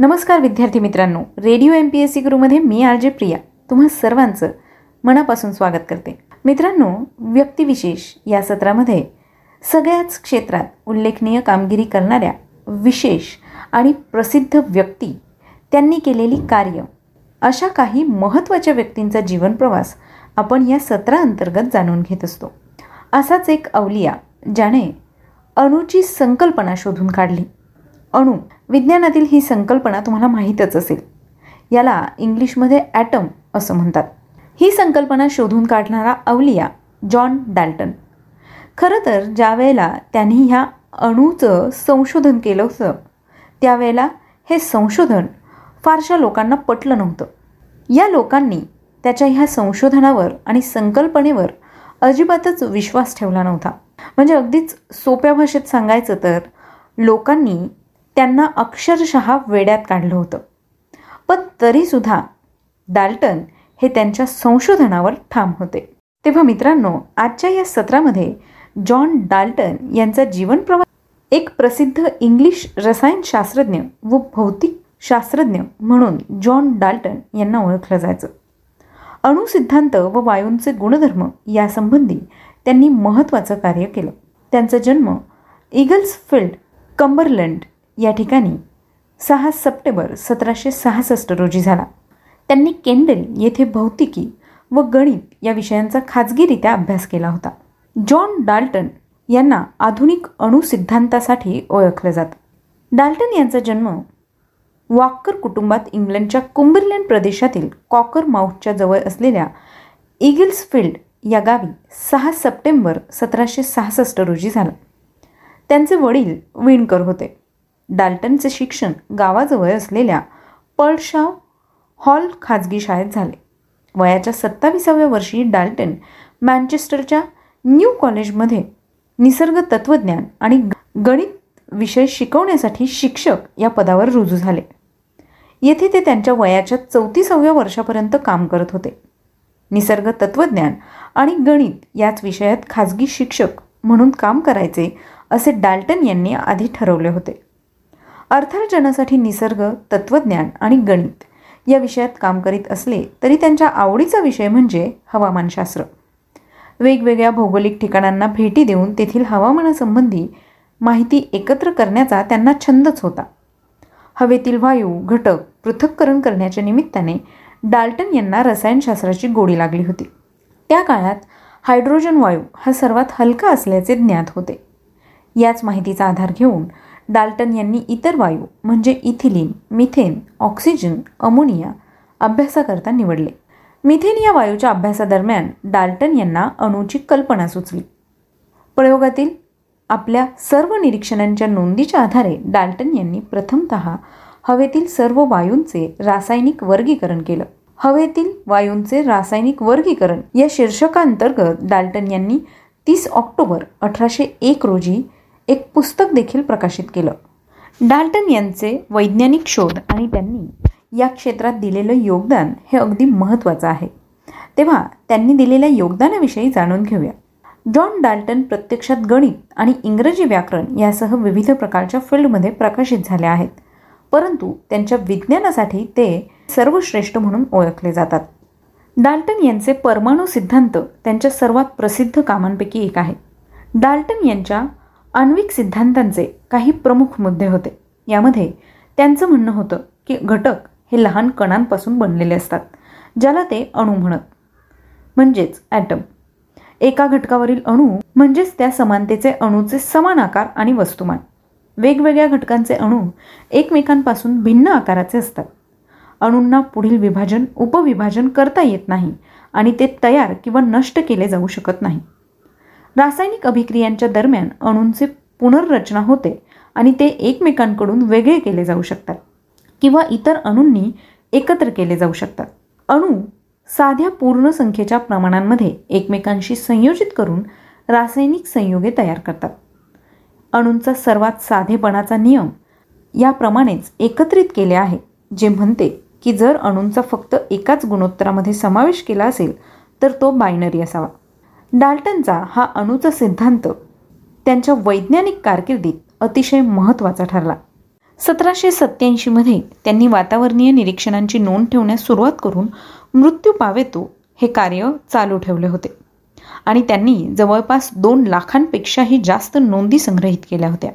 नमस्कार विद्यार्थी मित्रांनो. Radio M P S C गुरुमध्ये मी आर जे प्रिया. तुम्हा सर्वांचं मनापासून स्वागत करते. मित्रांनो व्यक्तिविशेष या सत्रामध्ये सगळ्याच क्षेत्रात उल्लेखनीय कामगिरी करणाऱ्या विशेष आणि प्रसिद्ध व्यक्ती त्यांनी केलेली कार्य अशा काही महत्त्वाच्या व्यक्तींचा जीवनप्रवास आपण या सत्राअंतर्गत जाणून घेत असतो. असाच एक अवलिया ज्याने अणूची संकल्पना शोधून काढली. अणू. विज्ञानातील ही संकल्पना तुम्हाला माहीतच असेल. याला इंग्लिशमध्ये ॲटम असं म्हणतात. ही संकल्पना शोधून काढणारा अवलिया जॉन डॅल्टन. खरं तर ज्या वेळेला त्यांनी ह्या अणूचं संशोधन केलं होतं त्यावेळेला हे संशोधन फारशा लोकांना पटलं नव्हतं. या लोकांनी त्याच्या ह्या संशोधनावर आणि संकल्पनेवर अजिबातच विश्वास ठेवला नव्हता. म्हणजे अगदीच सोप्या भाषेत सांगायचं तर लोकांनी त्यांना अक्षरशः वेड्यात काढलं होतं. पण तरीसुद्धा डाल्टन हे त्यांच्या संशोधनावर ठाम होते. तेव्हा मित्रांनो आजच्या या सत्रामध्ये जॉन डाल्टन यांचा जीवनप्रवास एक प्रसिद्ध इंग्लिश रसायनशास्त्रज्ञ व भौतिक शास्त्रज्ञ म्हणून जॉन डाल्टन यांना ओळखलं जायचं. अणुसिद्धांत व वायूंचे गुणधर्म यासंबंधी त्यांनी महत्त्वाचं कार्य केलं. त्यांचा जन्म इगल्स फिल्ड कंबरलँड या ठिकाणी सहा सप्टेंबर सतराशे सहासष्ट रोजी झाला. त्यांनी केंडेल येथे भौतिकी व गणित या विषयांचा खाजगीरित्या अभ्यास केला होता. जॉन डाल्टन यांना आधुनिक अणुसिद्धांतासाठी ओळखलं जातं. डाल्टन यांचा जन्म वाक्कर कुटुंबात इंग्लंडच्या कुंबरलँड प्रदेशातील कॉकर माउथच्या जवळ असलेल्या इगिल्सफील्ड या गावी सहा सप्टेंबर सतराशे सहासष्ट रोजी झाला. त्यांचे वडील विणकर होते. डाल्टनचे शिक्षण गावाजवळ असलेल्या पळशाव हॉल खाजगी शाळेत झाले. वयाच्या सत्ताविसाव्या वर्षी डाल्टन मँचेस्टरच्या न्यू कॉलेजमध्ये निसर्ग तत्त्वज्ञान आणि गणित विषय शिकवण्यासाठी शिक्षक या पदावर रुजू झाले. येथे ते त्यांच्या वयाच्या चौतीसाव्या वर्षापर्यंत काम करत होते. निसर्ग तत्त्वज्ञान आणि गणित याच विषयात खाजगी शिक्षक म्हणून काम करायचे असे डाल्टन यांनी आधी ठरवले होते. अर्थार्जनासाठी निसर्ग तत्त्वज्ञान आणि गणित या विषयात काम करीत असले तरी त्यांच्या आवडीचा विषय म्हणजे हवामानशास्त्र वेगवेगळ्या भौगोलिक ठिकाणांना भेटी देऊन तेथील हवामानासंबंधी माहिती एकत्र करण्याचा त्यांना छंदच होता. हवेतील वायू घटक पृथक्करण करण्याच्या निमित्ताने डाल्टन यांना रसायनशास्त्राची गोडी लागली होती. त्या काळात हायड्रोजन वायू हा सर्वात हलका असल्याचे ज्ञात होते. याच माहितीचा आधार घेऊन डाल्टन यांनी इतर वायू म्हणजे इथिलीन मिथेन ऑक्सिजन अमोनिया अभ्यासाकरता निवडले. मिथेन या वायूच्या अभ्यासादरम्यान डाल्टन यांना अणूची कल्पना सुचली. प्रयोगातील आपल्या सर्व निरीक्षणांच्या नोंदीच्या आधारे डाल्टन यांनी प्रथमत हवेतील सर्व वायूंचे रासायनिक वर्गीकरण केलं. हवेतील वायूंचे रासायनिक वर्गीकरण या शीर्षकांतर्गत डाल्टन यांनी तीस ऑक्टोबर अठराशे एक रोजी एक पुस्तक देखील प्रकाशित केलं. डाल्टन यांचे वैज्ञानिक शोध आणि त्यांनी या क्षेत्रात दिलेलं योगदान हे अगदी महत्त्वाचं आहे. तेव्हा त्यांनी दिलेल्या योगदानाविषयी जाणून घेऊया. जॉन डाल्टन प्रत्यक्षात गणित आणि इंग्रजी व्याकरण यासह विविध प्रकारच्या फील्डमध्ये प्रकाशित झाले आहेत. परंतु त्यांच्या विज्ञानासाठी ते सर्वश्रेष्ठ म्हणून ओळखले जातात. डाल्टन यांचे परमाणू सिद्धांत त्यांच्या सर्वात प्रसिद्ध कामांपैकी एक आहे. डाल्टन यांच्या आण्विक सिद्धांतांचे काही प्रमुख मुद्दे होते. यामध्ये त्यांचं म्हणणं होतं की घटक हे लहान कणांपासून बनलेले असतात ज्याला ते अणू म्हणत. म्हणजेच ॲटम. एका घटकावरील अणू म्हणजेच त्या समानतेचे अणूचे समान आकार आणि वस्तुमान. वेगवेगळ्या घटकांचे अणू एकमेकांपासून भिन्न आकाराचे असतात. अणूंना पुढील विभाजन उपविभाजन करता येत नाही आणि ते तयार किंवा नष्ट केले जाऊ शकत नाही. रासायनिक अभिक्रियांच्या दरम्यान अणूंचे पुनर्रचना होते आणि ते एकमेकांकडून वेगळे केले जाऊ शकतात किंवा इतर अणूंनी एकत्र केले जाऊ शकतात. अणू साध्या पूर्ण संख्येच्या प्रमाणांमध्ये एकमेकांशी संयोजित करून रासायनिक संयोगे तयार करतात. अणूंचा सर्वात साधेपणाचा नियम याप्रमाणेच एकत्रित केले आहे जे म्हणते की जर अणूंचा फक्त एकाच गुणोत्तरामध्ये समावेश केला असेल तर तो बायनरी असावा. डाल्टनचा हा अणूचा सिद्धांत त्यांच्या वैज्ञानिक कारकिर्दीत अतिशय महत्त्वाचा ठरला. सतराशे सत्याऐंशीमध्ये त्यांनी वातावरणीय निरीक्षणांची नोंद ठेवण्यास सुरुवात करून मृत्यू पावेतो हे कार्य चालू ठेवले होते आणि त्यांनी जवळपास दोन लाखांपेक्षाही जास्त नोंदी संग्रहित केल्या होत्या.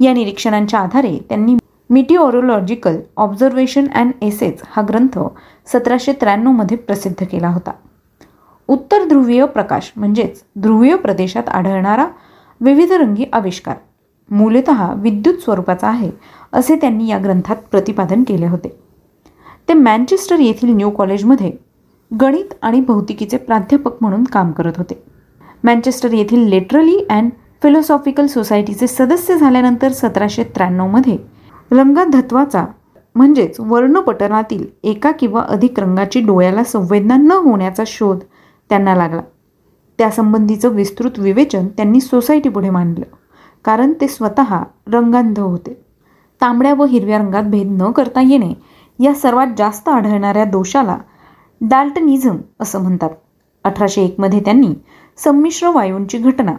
या निरीक्षणांच्या आधारे त्यांनी मिटिओरोलॉजिकल ऑब्झर्वेशन अँड एसेज हा ग्रंथ सतराशे त्र्याण्णवमध्ये प्रसिद्ध केला होता. उत्तर ध्रुवीय प्रकाश म्हणजेच ध्रुवीय प्रदेशात आढळणारा विविध रंगी आविष्कार. मूलत विद्युत स्वरूपाचा आहे असे त्यांनी या ग्रंथात प्रतिपादन केले होते. ते मँचेस्टर येथील न्यू कॉलेजमध्ये गणित आणि भौतिकीचे प्राध्यापक म्हणून काम करत होते. मँचेस्टर येथील लिटरली अँड फिलॉसॉफिकल सोसायटीचे सदस्य झाल्यानंतर सतराशे त्र्याण्णवमध्ये रंगधत्वाचा म्हणजेच वर्णपटनातील एका किंवा अधिक रंगाची डोळ्याला संवेदना न होण्याचा शोध त्यांना लागला. त्यासंबंधीचं विस्तृत विवेचन त्यांनी सोसायटीपुढे मांडलं. कारण ते स्वतः रंगांध होते. तांबड्या व हिरव्या रंगात भेद न करता येणे या सर्वात जास्त आढळणाऱ्या दोषाला डाल्टनिझम असं म्हणतात. अठराशे एकमध्ये त्यांनी संमिश्र वायूंची घटना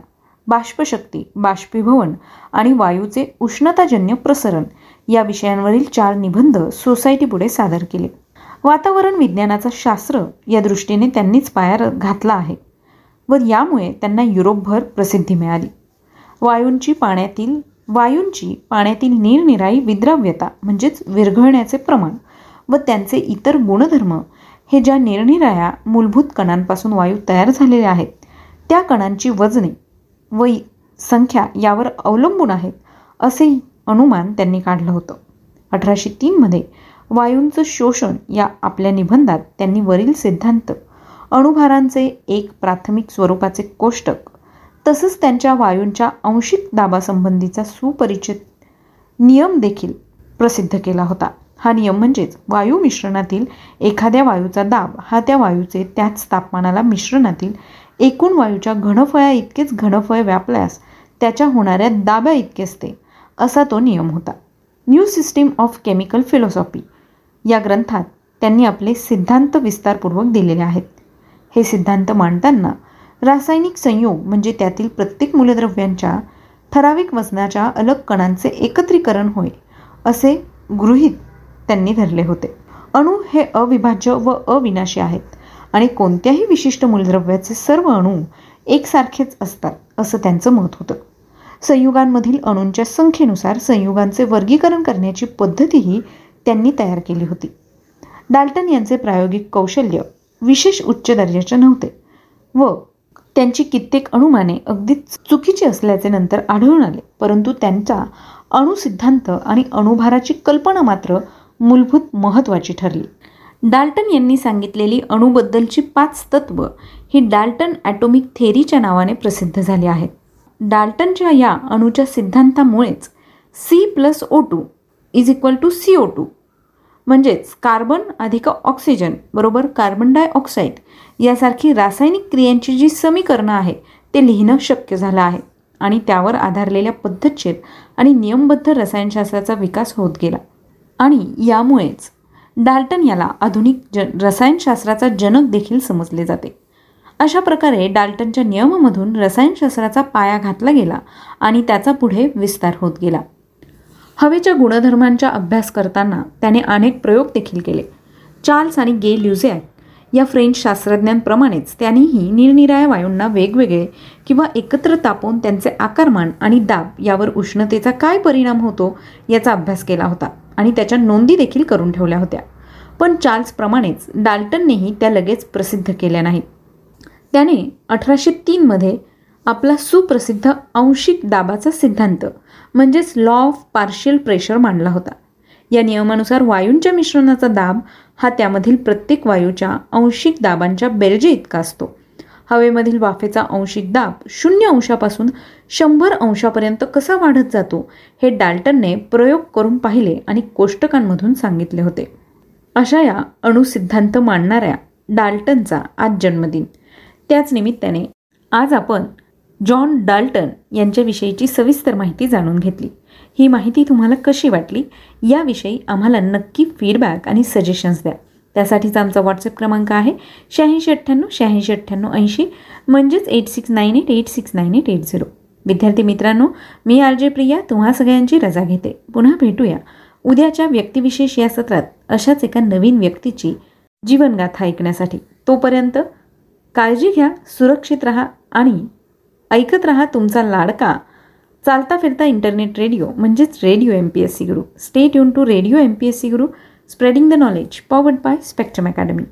बाष्पशक्ती बाष्पीभवन आणि वायूचे उष्णताजन्य प्रसरण या विषयांवरील चार निबंध सोसायटीपुढे सादर केले. वातावरण विज्ञानाचा शास्त्र या दृष्टीने त्यांनीच पाया घातला आहे व यामुळे त्यांना युरोपभर प्रसिद्धी मिळाली. वायूंची पाण्यातील वायूंची पाण्यातील निरनिराळी विद्राव्यता म्हणजेच विरघळण्याचे प्रमाण व त्यांचे इतर गुणधर्म हे ज्या निरनिराळ्या मूलभूत कणांपासून वायू तयार झालेले आहेत त्या कणांची वजने व संख्या यावर अवलंबून आहेत असे अनुमान त्यांनी काढलं होतं. अठराशे तीनमध्ये वायूंचं शोषण या आपल्या निबंधात त्यांनी वरील सिद्धांत अणुभारांचे एक प्राथमिक स्वरूपाचे कोष्टक तसंच त्यांच्या वायूंच्या अंशिक दाबासंबंधीचा सुपरिचित नियम देखील प्रसिद्ध केला होता. हा नियम म्हणजेच वायू मिश्रणातील एखाद्या वायूचा दाब हा त्या वायूचे त्याच तापमानाला मिश्रणातील एकूण वायूच्या घनफळा इतकेच घनफळ व्यापल्यास त्याच्या होणाऱ्या दाब्या इतके असते असा तो नियम होता. New system of chemical philosophy या ग्रंथात त्यांनी आपले सिद्धांत विस्तारपूर्वक दिलेले आहेत. हे सिद्धांत मांडताना रासायनिक संयोग म्हणजे त्यातील प्रत्येक मूलद्रव्यांच्या ठराविक वजनाच्या अलग कणांचे एकत्रीकरण होय असे गृहीत त्यांनी धरले होते. अणू हे अविभाज्य व अविनाशी आहेत आणि कोणत्याही विशिष्ट मूलद्रव्याचे सर्व अणू एकसारखेच असतात असं त्यांचं मत होतं. संयुगांमधील अणूंच्या संख्येनुसार संयुगांचे वर्गीकरण करण्याची पद्धतीही त्यांनी तयार केली होती. डाल्टन यांचे प्रायोगिक कौशल्य विशेष उच्च दर्जाचे नव्हते व त्यांची कित्येक अणुमाने अगदी चुकीची असल्याचे नंतर आढळून आले. परंतु त्यांचा अणुसिद्धांत आणि अणुभाराची कल्पना मात्र मूलभूत महत्त्वाची ठरली. डाल्टन यांनी सांगितलेली अणुबद्दलची पाच तत्व ही डाल्टन ॲटोमिक थेरीच्या नावाने प्रसिद्ध झाली आहेत. डाल्टनच्या या अणूच्या सिद्धांतामुळेच C plus O two is equal to C O two म्हणजेच कार्बन अधिक ऑक्सिजन बरोबर कार्बन डायऑक्साईड यासारखी रासायनिक क्रियांची जी समीकरणं आहे ते लिहिणं शक्य झालं आहे. आणि त्यावर आधारलेल्या पद्धतशीर आणि नियमबद्ध रसायनशास्त्राचा विकास होत गेला. आणि यामुळेच डाल्टन याला आधुनिक ज रसायनशास्त्राचा जनक देखील समजले जाते. अशा प्रकारे डाल्टनच्या नियमामधून रसायनशास्त्राचा पाया घातला गेला आणि त्याचा पुढे विस्तार होत गेला. हवेच्या गुणधर्मांचा अभ्यास करताना त्याने अनेक प्रयोग देखील केले. चार्ल्स आणि गे ल्युझॅक या फ्रेंच शास्त्रज्ञांप्रमाणेच त्यांनीही निरनिराळ्या वायूंना वेगवेगळे किंवा एकत्र तापवून त्यांचे आकारमान आणि दाब यावर उष्णतेचा काय परिणाम होतो याचा अभ्यास केला होता आणि त्याच्या नोंदी देखील करून ठेवल्या होत्या. पण चार्ल्सप्रमाणेच डाल्टननेही त्या लगेच प्रसिद्ध केल्या नाहीत. त्याने अठराशे तीनमध्ये आपला सुप्रसिद्ध आंशिक दाबाचा सिद्धांत म्हणजेच लॉ ऑफ पार्शियल प्रेशर मांडला होता. या नियमानुसार वायूंच्या मिश्रणाचा दाब हा त्यामधील प्रत्येक वायूच्या आंशिक दाबांच्या बेरजे इतका असतो. हवेमधील वाफेचा अंशिक दाब शून्य अंशापासून शंभर अंशापर्यंत कसा वाढत जातो हे डाल्टनने प्रयोग करून पाहिले आणि कोष्टकांमधून सांगितले होते. अशा या अणुसिद्धांत मांडणाऱ्या डाल्टनचा आज जन्मदिन. त्याच निमित्ताने आज आपण जॉन डाल्टन यांच्याविषयीची सविस्तर माहिती जाणून घेतली. ही माहिती तुम्हाला कशी वाटली? याविषयी आम्हाला नक्की फीडबॅक आणि सजेशन्स द्या. त्यासाठीचा आमचा व्हॉट्सअप क्रमांक आहे शहाऐंशी अठ्ठ्याण्णव शहाऐंशी अठ्ठ्याण्णव ऐंशी म्हणजेच eight six nine eight eight six nine eight eight zero विद्यार्थी मित्रांनो मी आर जे प्रिया तुम्हा सगळ्यांची रजा घेते. पुन्हा भेटूया. उद्याच्या व्यक्तिविशेष या सत्रात अशाच एका नवीन व्यक्तीची जीवनगाथा ऐकण्यासाठी. तोपर्यंत काळजी घ्या सुरक्षित राहा आणि ऐकत रहा तुमचा लाडका. चालता फिरता इंटरनेट रेडिओ म्हणजेच radio M P S C Guru stay युन to radio M P S C Guru spreading the knowledge powered by Spectrum Academy